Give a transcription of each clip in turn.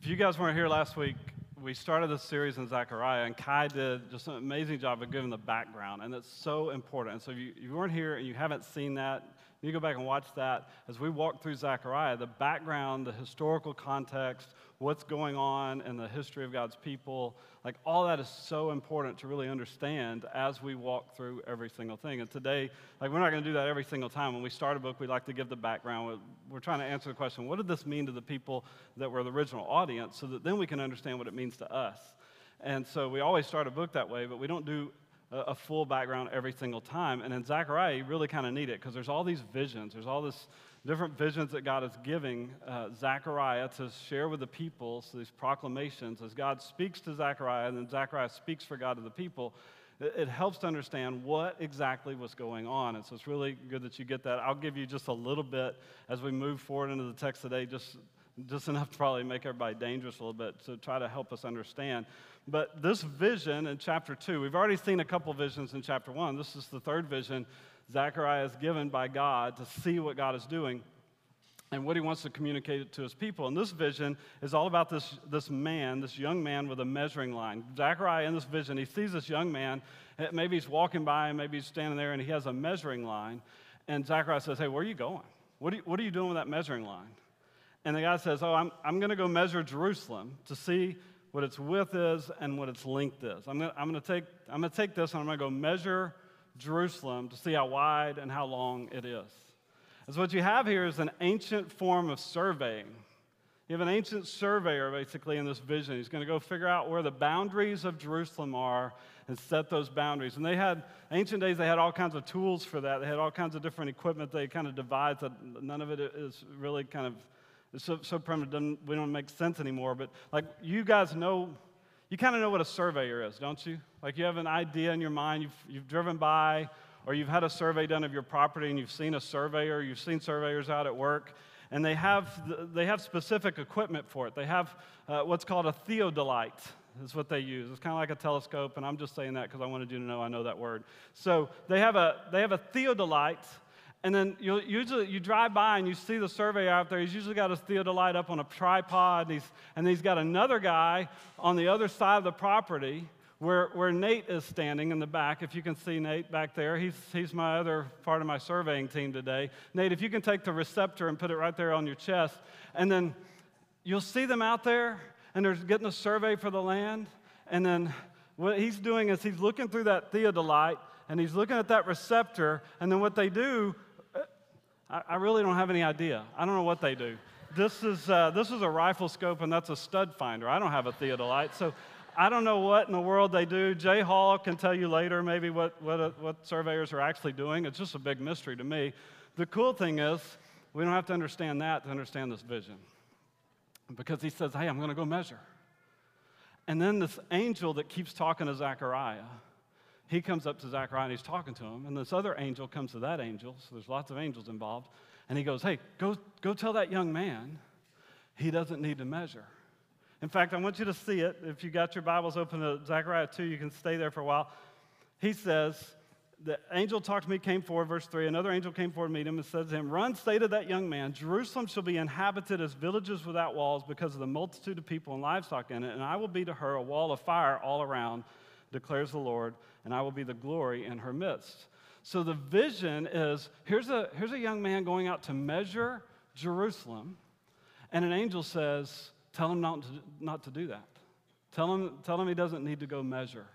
If you guys weren't here last week, we started this series in Zechariah, and Kai did just an amazing job of giving the background, and it's so important. And so, if you, if you weren't here and you haven't seen that, you go back and watch that as we walk through Zechariah, the background, the historical context, what's going on in the history of God's people, like all that is so important to really understand as we walk through every single thing. And today, like we're not going to do that every single time. When we start a book, we like to give the background. We're trying to answer the question, what did this mean to the people that were the original audience so that then we can understand what it means to us. And so we always start a book that way, but we don't do a, full background every single time. And in Zechariah, you really kind of need it because there's all these visions, there's all this different visions that God is giving uh, Zechariah to share with the people, so these proclamations, as God speaks to Zechariah and then Zechariah speaks for God to the people, it, it helps to understand what exactly was going on. And so it's really good that you get that. I'll give you just a little bit as we move forward into the text today, just, just enough to probably make everybody dangerous a little bit to try to help us understand. But this vision in chapter 2, we've already seen a couple visions in chapter 1. This is the third vision Zechariah is given by God to see what God is doing and what he wants to communicate to his people. And this vision is all about this, this man, this young man with a measuring line. Zechariah, in this vision, he sees this young man. Eh, maybe he's walking by, maybe he's standing there, and he has a measuring line. And Zechariah says, Hey, where are you going? What are you, what are you doing with that measuring line? And the guy says, Oh, I'm, I'm going to go measure Jerusalem to see what its width is and what its length is. I'm going I'm to take, I'm to take this and I'm going to go measure Jerusalem to see how wide and how long it is. And so, what you have here is an ancient form of surveying. You have an ancient surveyor basically in this vision. He's going to go figure out where the boundaries of Jerusalem are and set those boundaries. And they had, ancient days, they had all kinds of tools for that. They had all kinds of different equipment they kind of divide that none of it is really kind of it's so, so primitive, doesn't, we don't make sense anymore. But like you guys know, you kind of know what a surveyor is, don't you? Like you have an idea in your mind, you've, you've driven by, or you've had a survey done of your property and you've seen a surveyor, you've seen surveyors out at work, and they have, they have specific equipment for it. They have uh, what's called a theodolite, is what they use. It's kind of like a telescope, and I'm just saying that because I wanted you to know I know that word. So they have a, they have a theodolite. And then you usually you drive by and you see the surveyor out there. He's usually got his theodolite up on a tripod, and he's, and he's got another guy on the other side of the property where, where Nate is standing in the back. If you can see Nate back there, he's, he's my other part of my surveying team today. Nate, if you can take the receptor and put it right there on your chest, and then you'll see them out there, and they're getting a survey for the land. And then what he's doing is he's looking through that theodolite, and he's looking at that receptor, and then what they do, I, I really don't have any idea. I don't know what they do. This is, uh, this is a rifle scope, and that's a stud finder. I don't have a theodolite. So I don't know what in the world they do. Jay Hall can tell you later maybe what, what, uh, what surveyors are actually doing. It's just a big mystery to me. The cool thing is, we don't have to understand that to understand this vision. Because he says, hey, I'm going to go measure. And then this angel that keeps talking to Zechariah, he comes up to Zechariah and he's talking to him. And this other angel comes to that angel, so there's lots of angels involved. And he goes, hey, go, go tell that young man he doesn't need to measure. In fact, I want you to see it. If you got your Bibles open to Zechariah 2, you can stay there for a while. He says, The angel talked to me, came forward, verse 3. Another angel came forward to meet him and said to him, Run, say to that young man, Jerusalem shall be inhabited as villages without walls because of the multitude of people and livestock in it, and I will be to her a wall of fire all around, declares the Lord, and I will be the glory in her midst. So the vision is here's a, here's a young man going out to measure Jerusalem, and an angel says, Tell him not to, not to do that. Tell him, tell him he doesn't need to go measure.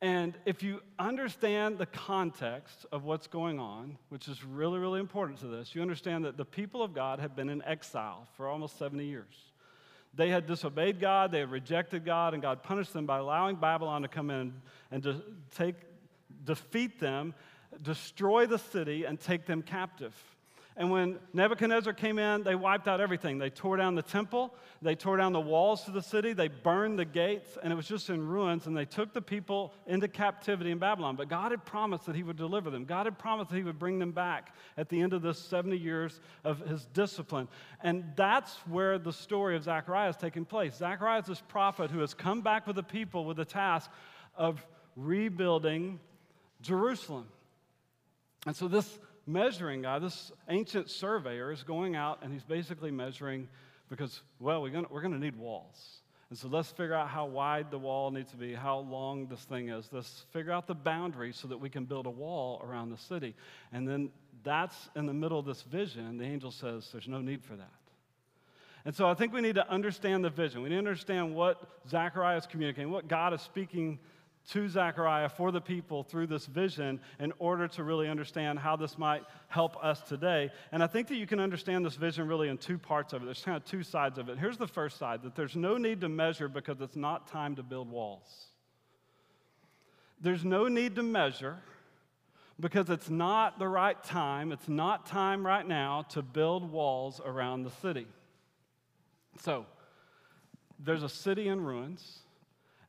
And if you understand the context of what's going on, which is really, really important to this, you understand that the people of God have been in exile for almost 70 years. They had disobeyed God, they had rejected God, and God punished them by allowing Babylon to come in and to take, defeat them, destroy the city, and take them captive. And when Nebuchadnezzar came in, they wiped out everything. They tore down the temple, they tore down the walls to the city, they burned the gates, and it was just in ruins. And they took the people into captivity in Babylon. But God had promised that He would deliver them. God had promised that He would bring them back at the end of this 70 years of His discipline. And that's where the story of Zechariah is taking place. Zechariah is this prophet who has come back with the people with the task of rebuilding Jerusalem. And so this measuring guy, this ancient surveyor, is going out and he's basically measuring because, well, we're going we're to need walls. And so let's figure out how wide the wall needs to be, how long this thing is. Let's figure out the boundary so that we can build a wall around the city. And then that's in the middle of this vision. The angel says there's no need for that. And so I think we need to understand the vision. We need to understand what Zechariah is communicating, what God is speaking to Zechariah for the people through this vision in order to really understand how this might help us today. And I think that you can understand this vision really in two parts of it. There's kind of two sides of it. Here's the first side that there's no need to measure because it's not time to build walls. There's no need to measure because it's not the right time, it's not time right now to build walls around the city. So, there's a city in ruins,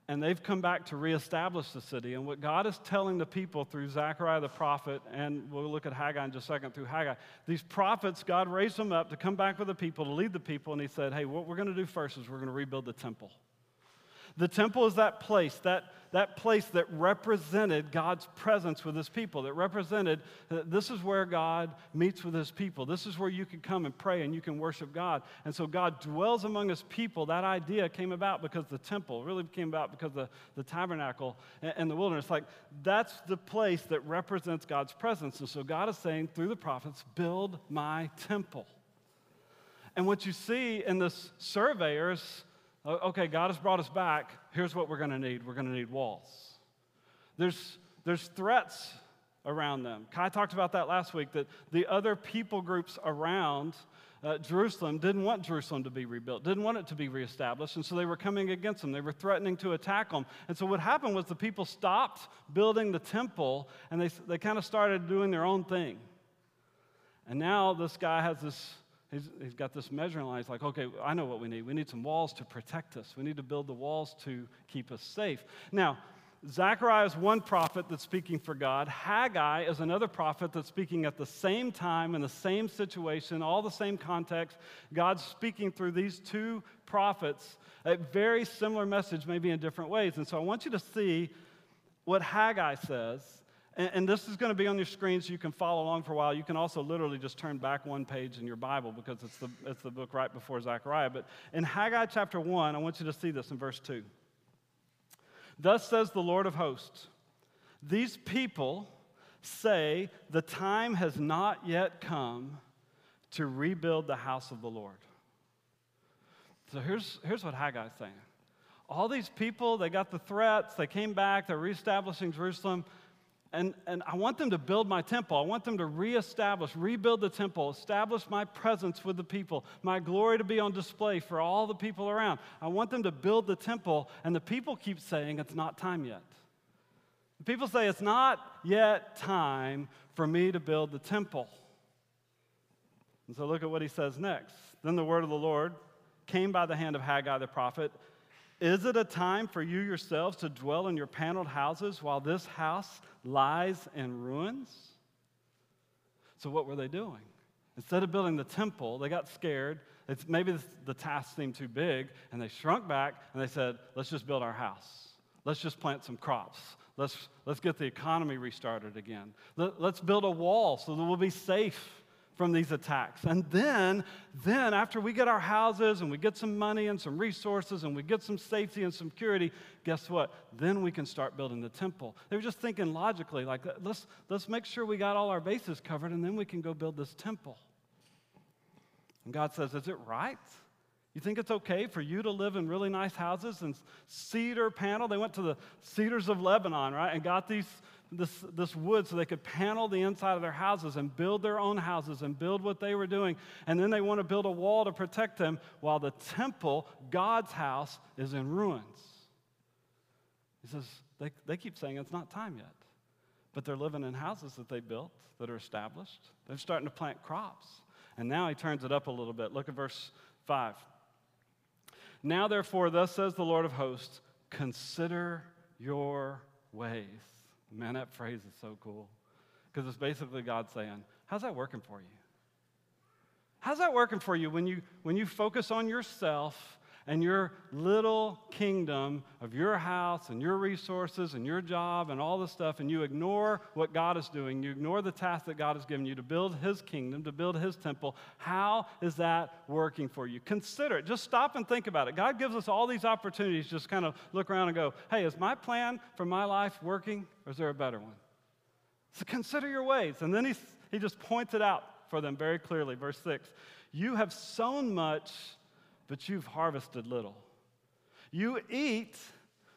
and they've come back to reestablish the city. And what God is telling the people through Zechariah the prophet, and we'll look at Haggai in just a second through Haggai, these prophets, God raised them up to come back with the people, to lead the people, and He said, Hey, what we're going to do first is we're going to rebuild the temple. The temple is that place, that, that place that represented God's presence with his people, that represented that this is where God meets with his people. This is where you can come and pray and you can worship God. And so God dwells among his people. That idea came about because the temple really came about because the, the tabernacle and the wilderness. Like, that's the place that represents God's presence. And so God is saying through the prophets, build my temple. And what you see in this surveyors okay, God has brought us back. Here's what we're going to need we're going to need walls. There's, there's threats around them. Kai talked about that last week that the other people groups around uh, Jerusalem didn't want Jerusalem to be rebuilt, didn't want it to be reestablished, and so they were coming against them. They were threatening to attack them. And so what happened was the people stopped building the temple and they, they kind of started doing their own thing. And now this guy has this He's, he's got this measuring line. He's like, okay, I know what we need. We need some walls to protect us. We need to build the walls to keep us safe. Now, Zechariah is one prophet that's speaking for God. Haggai is another prophet that's speaking at the same time in the same situation, all the same context. God's speaking through these two prophets a very similar message, maybe in different ways. And so I want you to see what Haggai says and, and this is going to be on your screen so you can follow along for a while. You can also literally just turn back one page in your Bible because it's the, it's the book right before Zechariah. But in Haggai chapter 1, I want you to see this in verse 2. Thus says the Lord of hosts These people say the time has not yet come to rebuild the house of the Lord. So here's, here's what Haggai is saying. All these people, they got the threats, they came back, they're reestablishing Jerusalem. And, and I want them to build my temple. I want them to reestablish, rebuild the temple, establish my presence with the people, my glory to be on display for all the people around. I want them to build the temple, and the people keep saying it's not time yet. The people say it's not yet time for me to build the temple. And so look at what he says next. Then the word of the Lord came by the hand of Haggai the prophet. Is it a time for you yourselves to dwell in your paneled houses while this house lies in ruins? So, what were they doing? Instead of building the temple, they got scared. It's, maybe the task seemed too big, and they shrunk back and they said, Let's just build our house. Let's just plant some crops. Let's, let's get the economy restarted again. Let, let's build a wall so that we'll be safe from these attacks. And then, then after we get our houses and we get some money and some resources and we get some safety and some security, guess what? Then we can start building the temple. They were just thinking logically, like let's let's make sure we got all our bases covered and then we can go build this temple. And God says, "Is it right?" You think it's okay for you to live in really nice houses and cedar panel? They went to the cedars of Lebanon, right? And got these this, this wood so they could panel the inside of their houses and build their own houses and build what they were doing. And then they want to build a wall to protect them while the temple, God's house, is in ruins. He says, they, they keep saying it's not time yet. But they're living in houses that they built that are established. They're starting to plant crops. And now he turns it up a little bit. Look at verse 5. Now, therefore, thus says the Lord of hosts, consider your ways. Man, that phrase is so cool. Because it's basically God saying, How's that working for you? How's that working for you when you, when you focus on yourself and your little kingdom of your house and your resources and your job and all this stuff, and you ignore what God is doing, you ignore the task that God has given you to build His kingdom, to build His temple, how is that working for you? Consider it. Just stop and think about it. God gives us all these opportunities, just kind of look around and go, hey, is my plan for my life working, or is there a better one? So consider your ways. And then he, he just points it out for them very clearly. Verse 6 You have sown much but you've harvested little. You eat,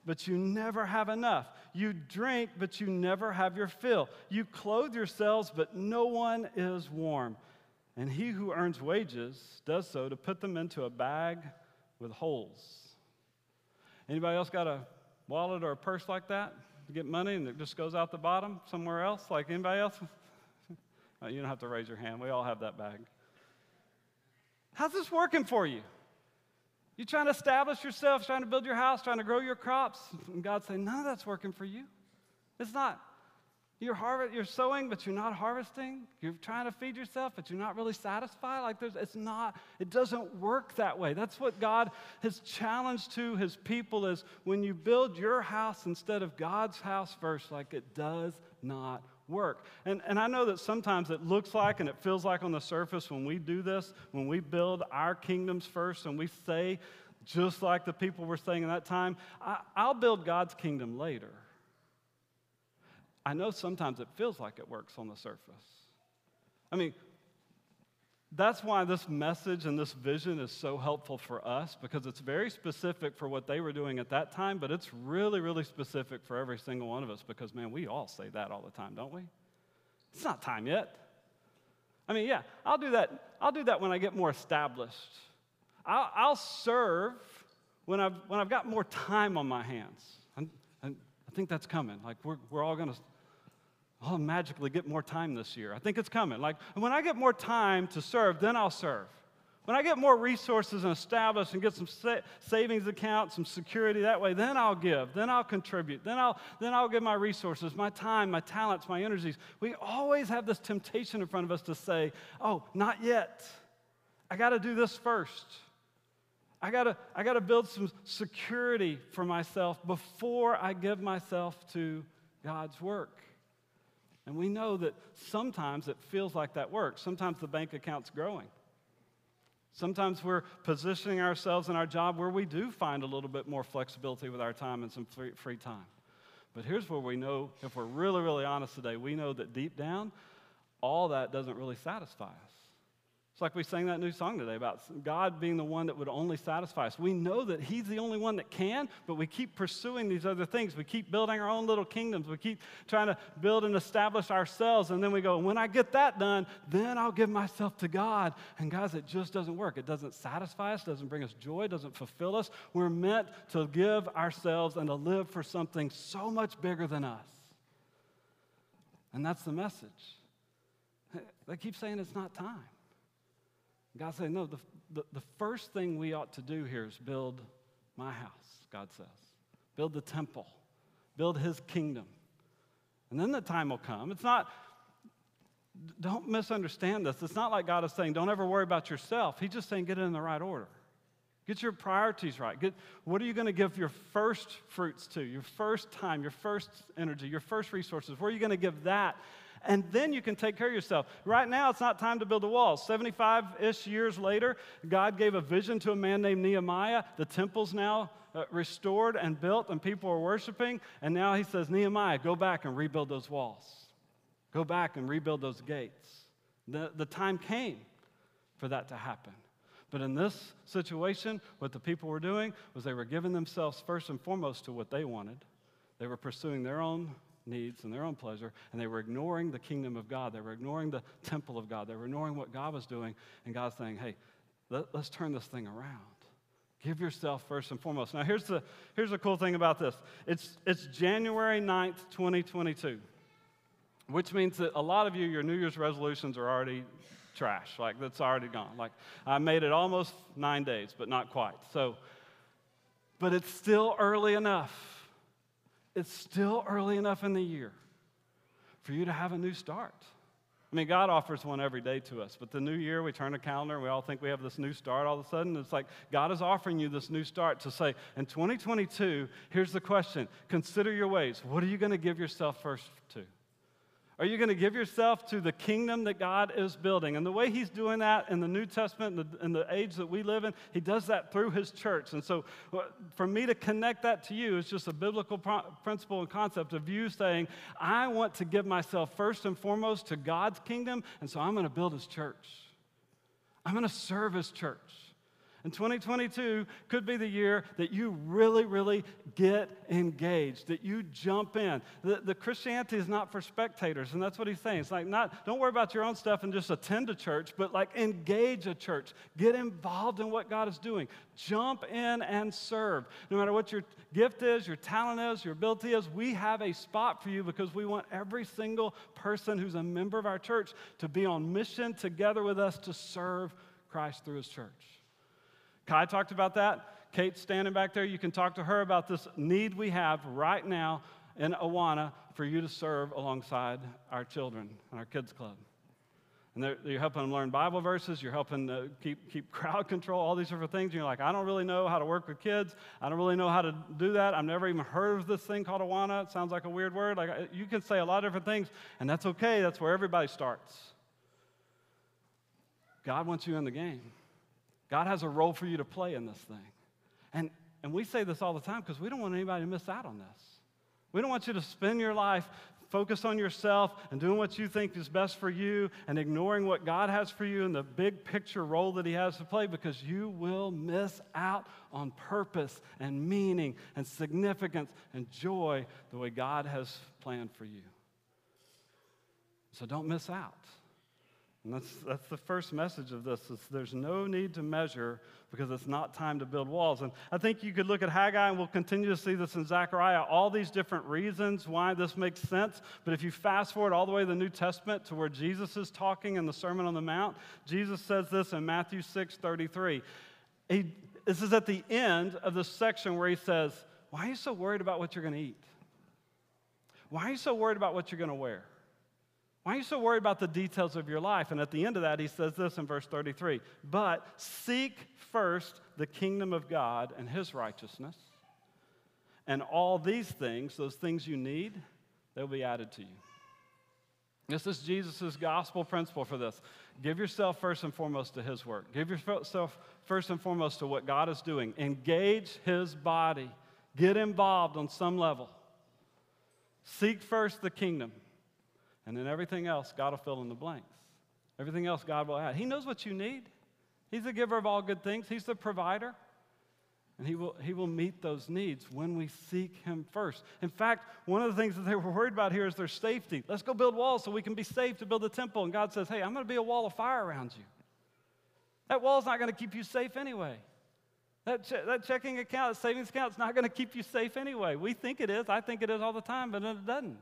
but you never have enough. You drink, but you never have your fill. You clothe yourselves, but no one is warm. And he who earns wages does so to put them into a bag with holes. Anybody else got a wallet or a purse like that? You get money and it just goes out the bottom somewhere else? Like anybody else? Oh, you don't have to raise your hand. We all have that bag. How's this working for you? You're trying to establish yourself, trying to build your house, trying to grow your crops. And God's saying, none of that's working for you. It's not. You're, harvest, you're sowing, but you're not harvesting. You're trying to feed yourself, but you're not really satisfied. Like there's, it's not, it doesn't work that way. That's what God has challenged to his people is when you build your house instead of God's house first, like it does not work. And, and I know that sometimes it looks like and it feels like on the surface when we do this, when we build our kingdoms first and we say, just like the people were saying in that time, I, I'll build God's kingdom later. I know sometimes it feels like it works on the surface. I mean, that's why this message and this vision is so helpful for us because it's very specific for what they were doing at that time, but it's really, really specific for every single one of us because, man, we all say that all the time, don't we? It's not time yet. I mean, yeah, I'll do that. I'll do that when I get more established. I'll, I'll serve when I've, when I've got more time on my hands. And, and I think that's coming. Like, we're, we're all going to I'll magically get more time this year. I think it's coming. Like, when I get more time to serve, then I'll serve. When I get more resources and establish and get some sa- savings account, some security that way, then I'll give, then I'll contribute, then I'll, then I'll give my resources, my time, my talents, my energies. We always have this temptation in front of us to say, oh, not yet. I got to do this first. I got to I got to build some security for myself before I give myself to God's work. And we know that sometimes it feels like that works. Sometimes the bank account's growing. Sometimes we're positioning ourselves in our job where we do find a little bit more flexibility with our time and some free, free time. But here's where we know, if we're really, really honest today, we know that deep down, all that doesn't really satisfy us. It's like we sang that new song today about God being the one that would only satisfy us. We know that He's the only one that can, but we keep pursuing these other things. We keep building our own little kingdoms. We keep trying to build and establish ourselves. And then we go, when I get that done, then I'll give myself to God. And guys, it just doesn't work. It doesn't satisfy us, doesn't bring us joy, doesn't fulfill us. We're meant to give ourselves and to live for something so much bigger than us. And that's the message. They keep saying it's not time. God said, No, the, the, the first thing we ought to do here is build my house, God says. Build the temple, build his kingdom. And then the time will come. It's not, don't misunderstand this. It's not like God is saying, don't ever worry about yourself. He's just saying, get it in the right order. Get your priorities right. Get, what are you going to give your first fruits to, your first time, your first energy, your first resources? Where are you going to give that? And then you can take care of yourself. Right now, it's not time to build a wall. 75 ish years later, God gave a vision to a man named Nehemiah. The temple's now uh, restored and built, and people are worshiping. And now he says, Nehemiah, go back and rebuild those walls. Go back and rebuild those gates. The, the time came for that to happen. But in this situation, what the people were doing was they were giving themselves first and foremost to what they wanted. They were pursuing their own needs and their own pleasure, and they were ignoring the kingdom of God. They were ignoring the temple of God. They were ignoring what God was doing, and God's saying, hey, let, us turn this thing around. Give yourself first and foremost. Now, here's the, here's the cool thing about this it's, it's January 9th, 2022, which means that a lot of you, your New Year's resolutions are already trash. Like, that's already gone. Like, I made it almost nine days, but not quite. So, but it's still early enough it's still early enough in the year for you to have a new start. I mean, God offers one every day to us, but the new year, we turn a calendar and we all think we have this new start all of a sudden. It's like God is offering you this new start to say, in 2022, here's the question consider your ways. What are you going to give yourself first to? Are you going to give yourself to the kingdom that God is building? And the way He's doing that in the New Testament, in the, in the, age that we live in, He does that through His church. And so, uh, for me to connect that to you is just a biblical principle and concept of you saying, I want to give myself first and foremost to God's kingdom, and so I'm going to build His church. I'm going to serve His church. And 2022 could be the year that you really, really get engaged, that you jump in. The, the, Christianity is not for spectators, and that's what he's saying. It's like, not, don't worry about your own stuff and just attend a church, but like engage a church. Get involved in what God is doing. Jump in and serve. No matter what your gift is, your talent is, your ability is, we have a spot for you because we want every single person who's a member of our church to be on mission together with us to serve Christ through his church. Kai talked about that. Kate's standing back there. You can talk to her about this need we have right now in Awana for you to serve alongside our children and our kids club. And you're helping them learn Bible verses. You're helping to keep, keep crowd control, all these different things. And you're like, I don't really know how to work with kids. I don't really know how to do that. I've never even heard of this thing called Awana. It sounds like a weird word. Like you can say a lot of different things, and that's okay. That's where everybody starts. God wants you in the game. God has a role for you to play in this thing. And, and we say this all the time because we don't want anybody to miss out on this. We don't want you to spend your life focused on yourself and doing what you think is best for you and ignoring what God has for you and the big picture role that He has to play because you will miss out on purpose and meaning and significance and joy the way God has planned for you. So don't miss out. And that's, that's the first message of this is there's no need to measure because it's not time to build walls. And I think you could look at Haggai, and we'll continue to see this in Zechariah, all these different reasons why this makes sense. But if you fast forward all the way to the New Testament to where Jesus is talking in the Sermon on the Mount, Jesus says this in Matthew 6 33. He, this is at the end of the section where he says, Why are you so worried about what you're going to eat? Why are you so worried about what you're going to wear? Why are you so worried about the details of your life? And at the end of that, he says this in verse 33 But seek first the kingdom of God and his righteousness, and all these things, those things you need, they'll be added to you. This is Jesus' gospel principle for this. Give yourself first and foremost to his work. Give yourself first and foremost to what God is doing. Engage his body. Get involved on some level. Seek first the kingdom. And then everything else, God will fill in the blanks. Everything else, God will add. He knows what you need. He's the giver of all good things, He's the provider. And he will, he will meet those needs when we seek Him first. In fact, one of the things that they were worried about here is their safety. Let's go build walls so we can be safe to build the temple. And God says, Hey, I'm going to be a wall of fire around you. That wall's not going to keep you safe anyway. That, che- that checking account, savings account, is not going to keep you safe anyway. We think it is. I think it is all the time, but it doesn't.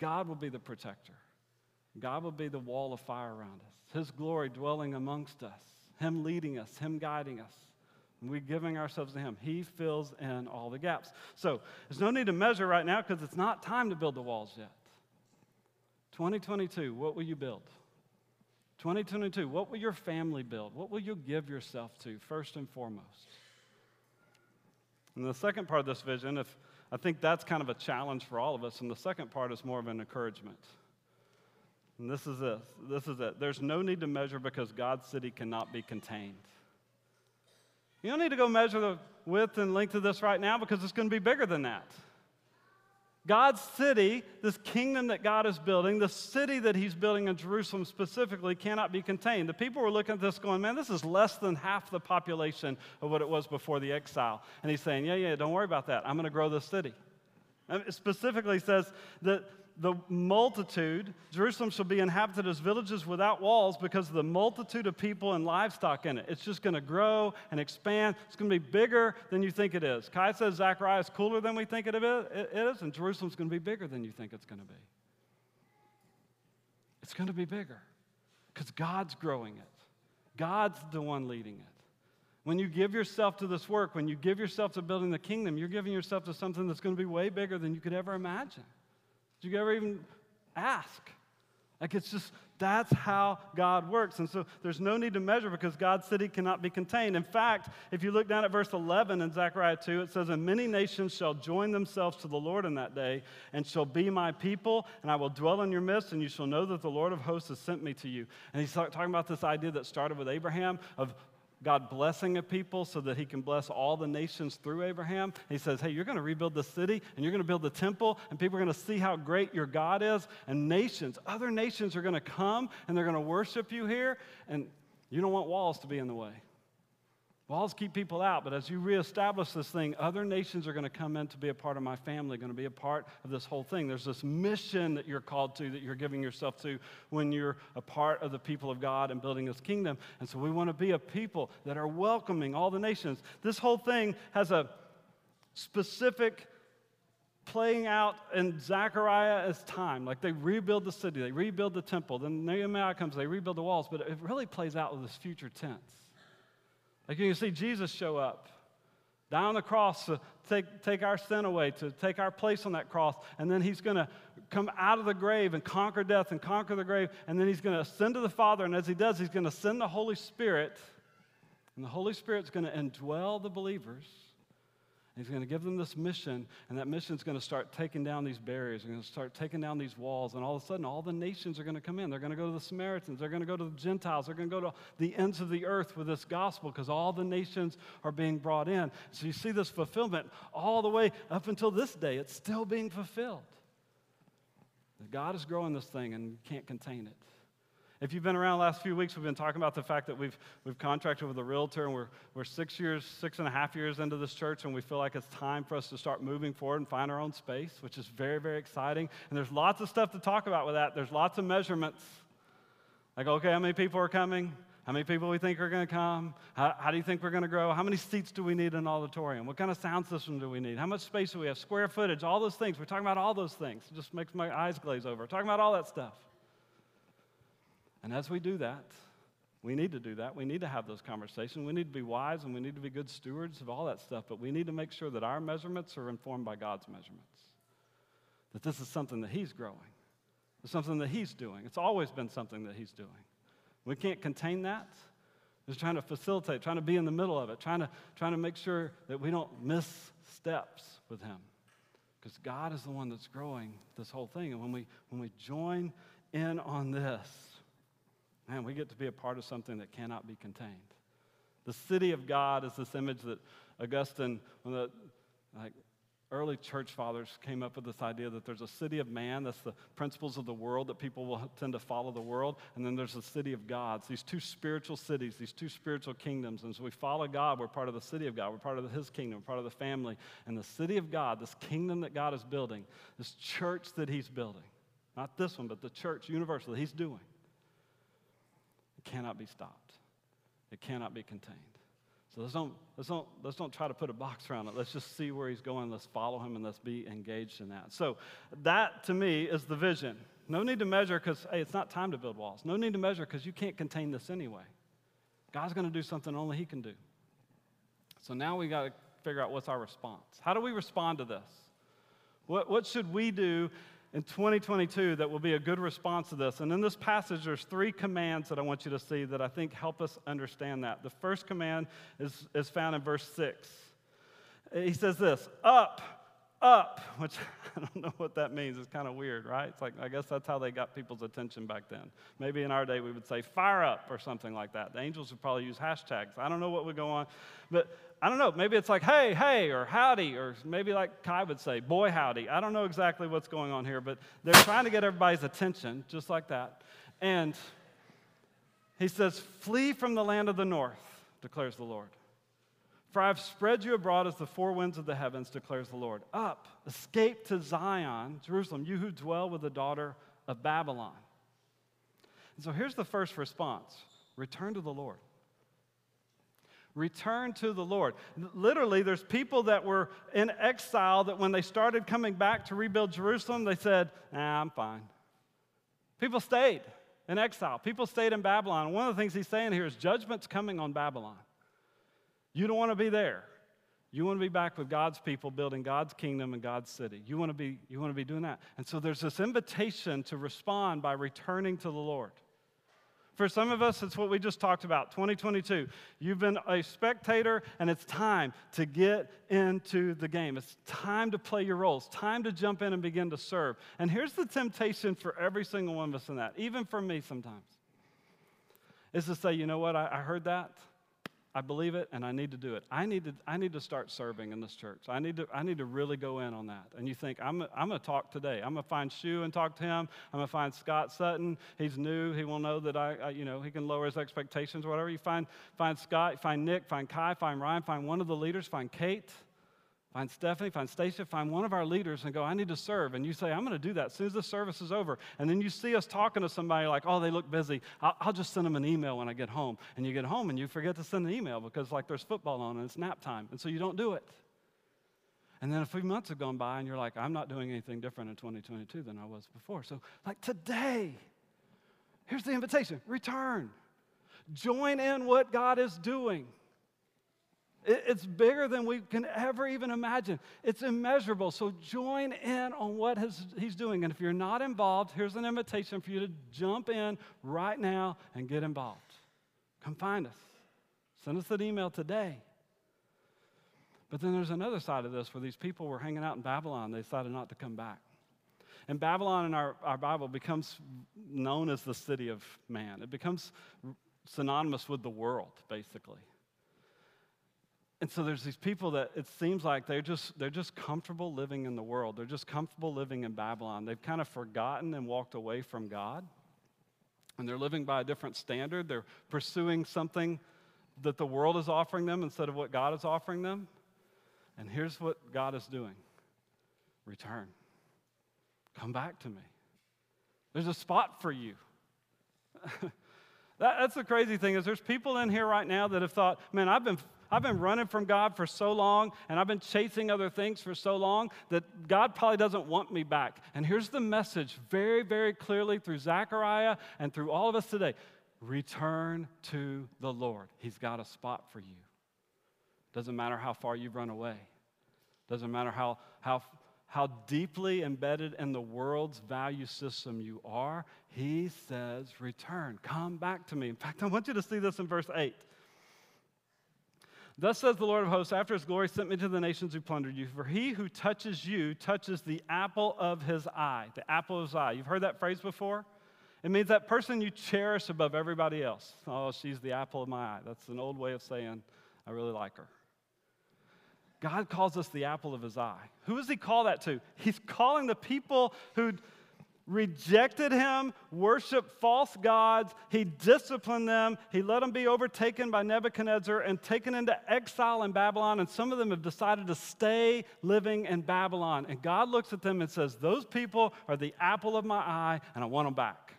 God will be the protector. God will be the wall of fire around us, His glory dwelling amongst us, Him leading us, Him guiding us. we giving ourselves to Him. He fills in all the gaps. So there's no need to measure right now because it's not time to build the walls yet. 2022, what will you build? 2022, what will your family build? What will you give yourself to first and foremost? And the second part of this vision, if I think that's kind of a challenge for all of us. And the second part is more of an encouragement. And this is this. This is it. There's no need to measure because God's city cannot be contained. You don't need to go measure the width and length of this right now because it's going to be bigger than that. God's city, this kingdom that God is building, the city that He's building in Jerusalem specifically, cannot be contained. The people were looking at this going, man, this is less than half the population of what it was before the exile. And He's saying, yeah, yeah, don't worry about that. I'm going to grow this city. It specifically says that the multitude, Jerusalem shall be inhabited as villages without walls because of the multitude of people and livestock in it. It's just going to grow and expand. It's going to be bigger than you think it is. Kai says Zechariah is cooler than we think it is, and Jerusalem's going to be bigger than you think it's going to be. It's going to be bigger because God's growing it, God's the one leading it. When you give yourself to this work, when you give yourself to building the kingdom, you're giving yourself to something that's going to be way bigger than you could ever imagine. Did you ever even ask? Like it's just, that's how God works. And so there's no need to measure because God's city cannot be contained. In fact, if you look down at verse 11 in Zechariah 2, it says, And many nations shall join themselves to the Lord in that day, and shall be my people, and I will dwell in your midst, and you shall know that the Lord of hosts has sent me to you. And he's talking about this idea that started with Abraham of God blessing a people so that he can bless all the nations through Abraham. He says, Hey, you're going to rebuild the city and you're going to build the temple, and people are going to see how great your God is. And nations, other nations are going to come and they're going to worship you here. And you don't want walls to be in the way. Walls keep people out, but as you reestablish this thing, other nations are going to come in to be a part of my family, going to be a part of this whole thing. There's this mission that you're called to, that you're giving yourself to when you're a part of the people of God and building His kingdom. And so we want to be a people that are welcoming all the nations. This whole thing has a specific playing out in Zechariah's time. Like they rebuild the city, they rebuild the temple, then Nehemiah comes, they rebuild the walls, but it really plays out with this future tense. Like you can see Jesus show up down on the cross to take, take our sin away, to take our place on that cross. And then he's going to come out of the grave and conquer death and conquer the grave. And then he's going to ascend to the Father. And as he does, he's going to send the Holy Spirit. And the Holy Spirit's going to indwell the believers. He's going to give them this mission, and that mission is going to start taking down these barriers. They're going to start taking down these walls, and all of a sudden, all the nations are going to come in. They're going to go to the Samaritans. They're going to go to the Gentiles. They're going to go to the ends of the earth with this gospel because all the nations are being brought in. So you see this fulfillment all the way up until this day. It's still being fulfilled. God is growing this thing, and can't contain it. If you've been around the last few weeks, we've been talking about the fact that we've, we've contracted with a realtor and we're, we're six years, six and a half years into this church, and we feel like it's time for us to start moving forward and find our own space, which is very, very exciting. And there's lots of stuff to talk about with that. There's lots of measurements. Like, okay, how many people are coming? How many people we think are going to come? How, how, do you think we're going to grow? How many seats do we need in an auditorium? What kind of sound system do we need? How much space do we have? Square footage, all those things. We're talking about all those things. It just makes my eyes glaze over. We're talking about all that stuff. And as we do that, we need to do that. We need to have those conversations. We need to be wise and we need to be good stewards of all that stuff, but we need to make sure that our measurements are informed by God's measurements. That this is something that He's growing, it's something that He's doing. It's always been something that He's doing. We can't contain that. Just trying to facilitate, trying to be in the middle of it, trying to, trying to make sure that we don't miss steps with Him. Because God is the one that's growing this whole thing. And when we, when we join in on this, man, we get to be a part of something that cannot be contained. The city of God is this image that Augustine, one of the like, early church fathers, came up with this idea that there's a city of man, that's the principles of the world that people will tend to follow the world, and then there's a city of God. these two spiritual cities, these two spiritual kingdoms. And so we follow God, we're part of the city of God, we're part of his kingdom, we're part of the family. And the city of God, this kingdom that God is building, this church that he's building, not this one, but the church universal that he's doing it cannot be stopped, it cannot be contained. So let's don't, let's, don't, let's don't try to put a box around it. Let's just see where he's going. Let's follow him and let's be engaged in that. So, that to me is the vision. No need to measure because, hey, it's not time to build walls. No need to measure because you can't contain this anyway. God's going to do something only He can do. So now we got to figure out what's our response. How do we respond to this? What, what should we do in 2022 that will be a good response to this. And in this passage, there's three commands that I want you to see that I think help us understand that. The first command is, is found in verse 6. He says this Up, up, which I don't know what that means. It's kind of weird, right? It's like, I guess that's how they got people's attention back then. Maybe in our day we would say fire up or something like that. The angels would probably use hashtags. I don't know what would go on. But I don't know, maybe it's like, hey, hey, or howdy, or maybe like Kai would say, boy, howdy. I don't know exactly what's going on here, but they're trying to get everybody's attention, just like that. And he says, flee from the land of the north, declares the Lord. For I've spread you abroad as the four winds of the heavens, declares the Lord. Up, escape to Zion, Jerusalem, you who dwell with the daughter of Babylon. And so here's the first response return to the Lord. Return to the Lord. Literally, there's people that were in exile that when they started coming back to rebuild Jerusalem, they said, nah, I'm fine. People stayed in exile. People stayed in Babylon. One of the things he's saying here is judgment's coming on Babylon. You don't want to be there. You want to be back with God's people, building God's kingdom and God's city. You want to be, you want to be doing that. And so there's this invitation to respond by returning to the Lord. For some of us, it's what we just talked about 2022. You've been a spectator, and it's time to get into the game. It's time to play your roles, time to jump in and begin to serve. And here's the temptation for every single one of us in that, even for me sometimes, is to say, you know what, I, I heard that. I believe it and I need to do it. I need to, I need to start serving in this church. I need to, I need to really go in on that. And you think, I'm, I'm going to talk today. I'm going to find Shu and talk to him. I'm going to find Scott Sutton. He's new. He will know that I, I, you know, he can lower his expectations whatever. You find, find Scott, find Nick, find Kai, find Ryan, find one of the leaders, find Kate. Find Stephanie, find Stacia, find one of our leaders and go, I need to serve. And you say, I'm going to do that as soon as the service is over. And then you see us talking to somebody like, oh, they look busy. I'll, I'll, just send them an email when I get home. And you get home and you forget to send an email because, like, there's football on and it's nap time. And so you don't do it. And then a few months have gone by and you're like, I'm not doing anything different in 2022 than I was before. So, like, today, here's the invitation return. Join in what God is doing. It's bigger than we can ever even imagine. It's immeasurable. So join in on what he's doing. And if you're not involved, here's an invitation for you to jump in right now and get involved. Come find us. Send us an email today. But then there's another side of this where these people were hanging out in Babylon. They decided not to come back. And Babylon in our, our Bible becomes known as the city of man, it becomes synonymous with the world, basically. And so there's these people that it seems like they're just, they're just comfortable living in the world. They're just comfortable living in Babylon. They've kind of forgotten and walked away from God. And they're living by a different standard. They're pursuing something that the world is offering them instead of what God is offering them. And here's what God is doing return. Come back to me. There's a spot for you. that, that's the crazy thing is there's people in here right now that have thought, man, I've been I've been running from God for so long and I've been chasing other things for so long that God probably doesn't want me back. And here's the message very, very clearly through Zechariah and through all of us today return to the Lord. He's got a spot for you. Doesn't matter how far you've run away, doesn't matter how, how, how deeply embedded in the world's value system you are. He says, Return, come back to me. In fact, I want you to see this in verse 8. Thus says the Lord of hosts, after his glory sent me to the nations who plundered you. For he who touches you touches the apple of his eye. The apple of his eye. You've heard that phrase before? It means that person you cherish above everybody else. Oh, she's the apple of my eye. That's an old way of saying, I really like her. God calls us the apple of his eye. Who does he call that to? He's calling the people who rejected him, worshiped false gods. He disciplined them. He let them be overtaken by Nebuchadnezzar and taken into exile in Babylon. And some of them have decided to stay living in Babylon. And God looks at them and says, Those people are the apple of my eye, and I want them back.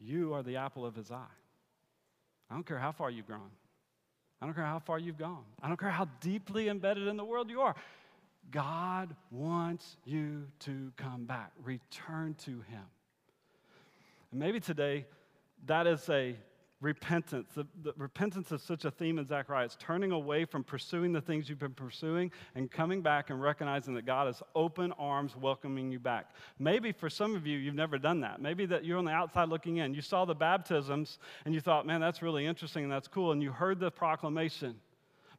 You are the apple of his eye. I don't care how far you've grown. I don't care how far you've gone. I don't care how deeply embedded in the world you are. God wants you to come back, return to Him. And maybe today that is a repentance. The, the, repentance is such a theme in Zechariah. It's turning away from pursuing the things you've been pursuing and coming back and recognizing that God is open arms welcoming you back. Maybe for some of you, you've never done that. Maybe that you're on the outside looking in. You saw the baptisms and you thought, man, that's really interesting and that's cool. And you heard the proclamation.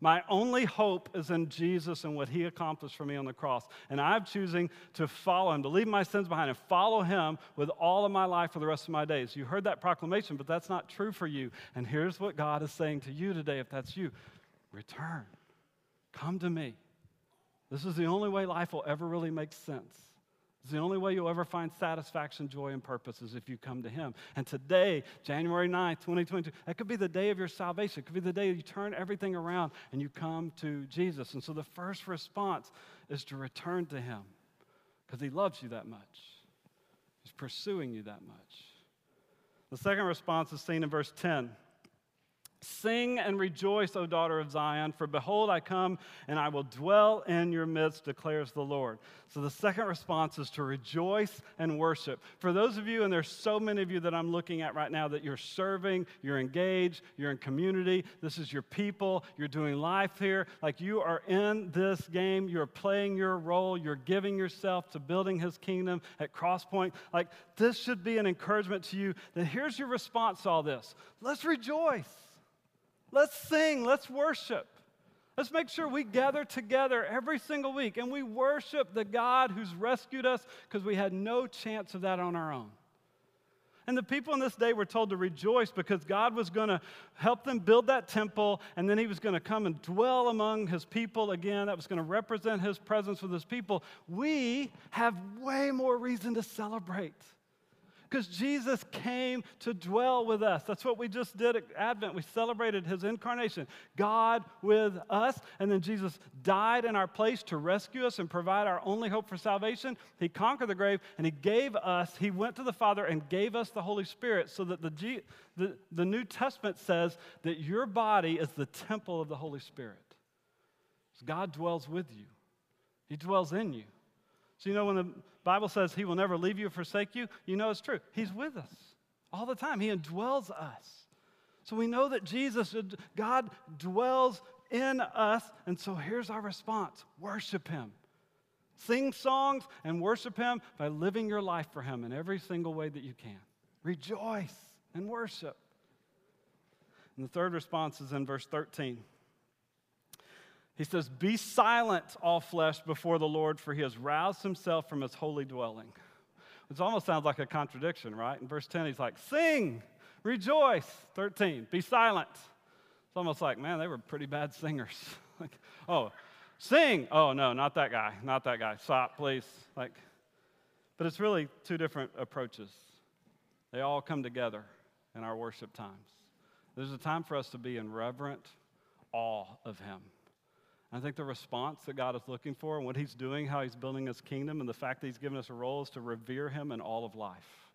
My only hope is in Jesus and what he accomplished for me on the cross. And I'm choosing to follow him, to leave my sins behind and follow him with all of my life for the rest of my days. You heard that proclamation, but that's not true for you. And here's what God is saying to you today if that's you return, come to me. This is the only way life will ever really make sense. It's the only way you'll ever find satisfaction, joy, and purpose is if you come to Him. And today, January 9th, 2022, that could be the day of your salvation. It could be the day you turn everything around and you come to Jesus. And so the first response is to return to Him because He loves you that much, He's pursuing you that much. The second response is seen in verse 10. Sing and rejoice, O daughter of Zion, for behold, I come and I will dwell in your midst, declares the Lord. So the second response is to rejoice and worship. For those of you, and there's so many of you that I'm looking at right now, that you're serving, you're engaged, you're in community, this is your people, you're doing life here. Like you are in this game, you're playing your role, you're giving yourself to building his kingdom at Crosspoint. Like this should be an encouragement to you that here's your response to all this let's rejoice. Let's sing, let's worship. Let's make sure we gather together every single week and we worship the God who's rescued us because we had no chance of that on our own. And the people in this day were told to rejoice because God was going to help them build that temple, and then He was going to come and dwell among His people again. That was going to represent His presence with His people. We have way more reason to celebrate because Jesus came to dwell with us. That's what we just did at Advent. We celebrated his incarnation, God with us. And then Jesus died in our place to rescue us and provide our only hope for salvation. He conquered the grave and he gave us, he went to the Father and gave us the Holy Spirit so that the, G, the, the New Testament says that your body is the temple of the Holy Spirit. God dwells with you, he dwells in you. So, you know, when the Bible says he will never leave you or forsake you, you know it's true. He's with us all the time, he indwells us. So we know that Jesus, God dwells in us. And so here's our response worship him. Sing songs and worship him by living your life for him in every single way that you can. Rejoice and worship. And the third response is in verse 13. He says, Be silent, all flesh, before the Lord, for he has roused himself from his holy dwelling. Which almost sounds like a contradiction, right? In verse 10, he's like, Sing, rejoice. 13, be silent. It's almost like, man, they were pretty bad singers. like, oh, sing. Oh, no, not that guy, not that guy. Stop, please. Like, but it's really two different approaches. They all come together in our worship times. There's a time for us to be in reverent awe of him. I think the response that God is looking for and what He's doing, how He's building His kingdom, and the fact that He's given us a role is to revere Him in all of life.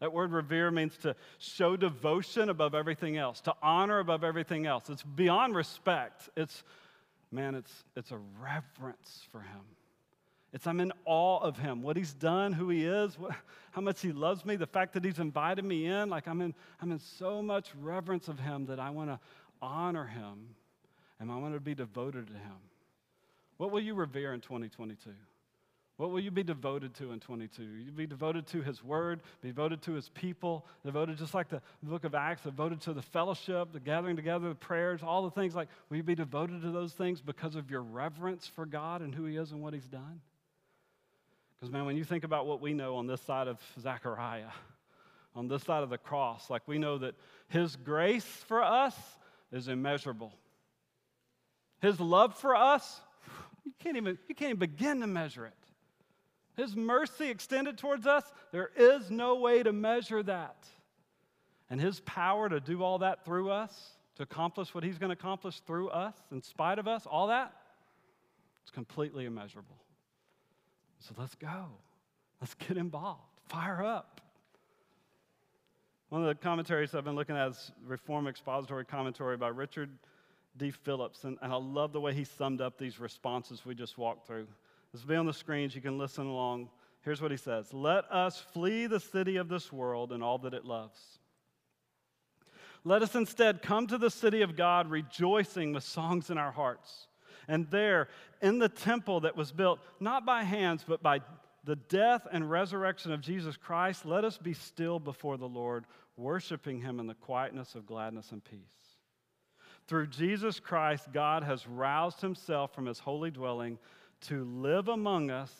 That word revere means to show devotion above everything else, to honor above everything else. It's beyond respect. It's, man, it's, it's a reverence for Him. It's I'm in awe of Him, what He's done, who He is, what, how much He loves me, the fact that He's invited me in. Like I'm in, I'm in so much reverence of Him that I want to honor Him and I want to be devoted to Him. What will you revere in 2022? What will you be devoted to in 22? You'll be devoted to His Word, be devoted to His people, devoted just like the book of Acts, devoted to the fellowship, the gathering together, the prayers, all the things. Like, will you be devoted to those things because of your reverence for God and who He is and what He's done? Because, man, when you think about what we know on this side of Zechariah, on this side of the cross, like we know that His grace for us is immeasurable. His love for us, you can't even, you can't even begin to measure it. His mercy extended towards us, there is no way to measure that. And His power to do all that through us, to accomplish what He's going to accomplish through us, in spite of us, all that, it's completely immeasurable. So let's go. Let's get involved. Fire up. One of the commentaries I've been looking at is Reform Expository Commentary by Richard D. Phillips, and, and I love the way he summed up these responses we just walked through. This will be on the screens. You can listen along. Here's what he says Let us flee the city of this world and all that it loves. Let us instead come to the city of God rejoicing with songs in our hearts. And there, in the temple that was built not by hands, but by the death and resurrection of Jesus Christ, let us be still before the Lord, worshiping him in the quietness of gladness and peace. Through Jesus Christ, God has roused himself from his holy dwelling to live among us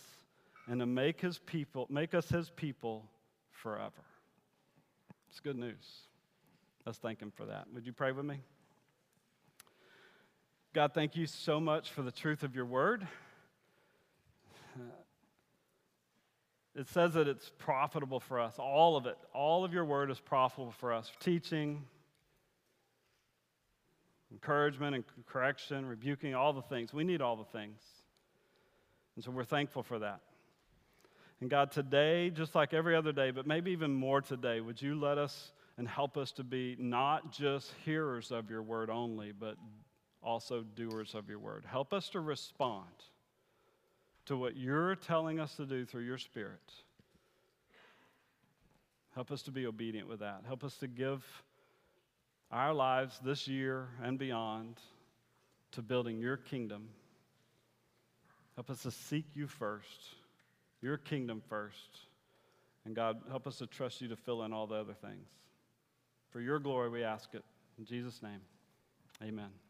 and to make his people, make us his people forever. It's good news. Let's thank him for that. Would you pray with me? God, thank you so much for the truth of your word. It says that it's profitable for us, all of it. All of your word is profitable for us. Teaching, encouragement and correction, rebuking, all the things. We need all the things. And so we're thankful for that. And God, today, just like every other day, but maybe even more today, would you let us and help us to be not just hearers of your word only, but also doers of your word. Help us to respond to what you're telling us to do through your Spirit. Help us to be obedient with that. Help us to give our lives this year and beyond to building your kingdom. Help us to seek you first, your kingdom first. And God, help us to trust you to fill in all the other things. For your glory, we ask it. In Jesus' name, amen.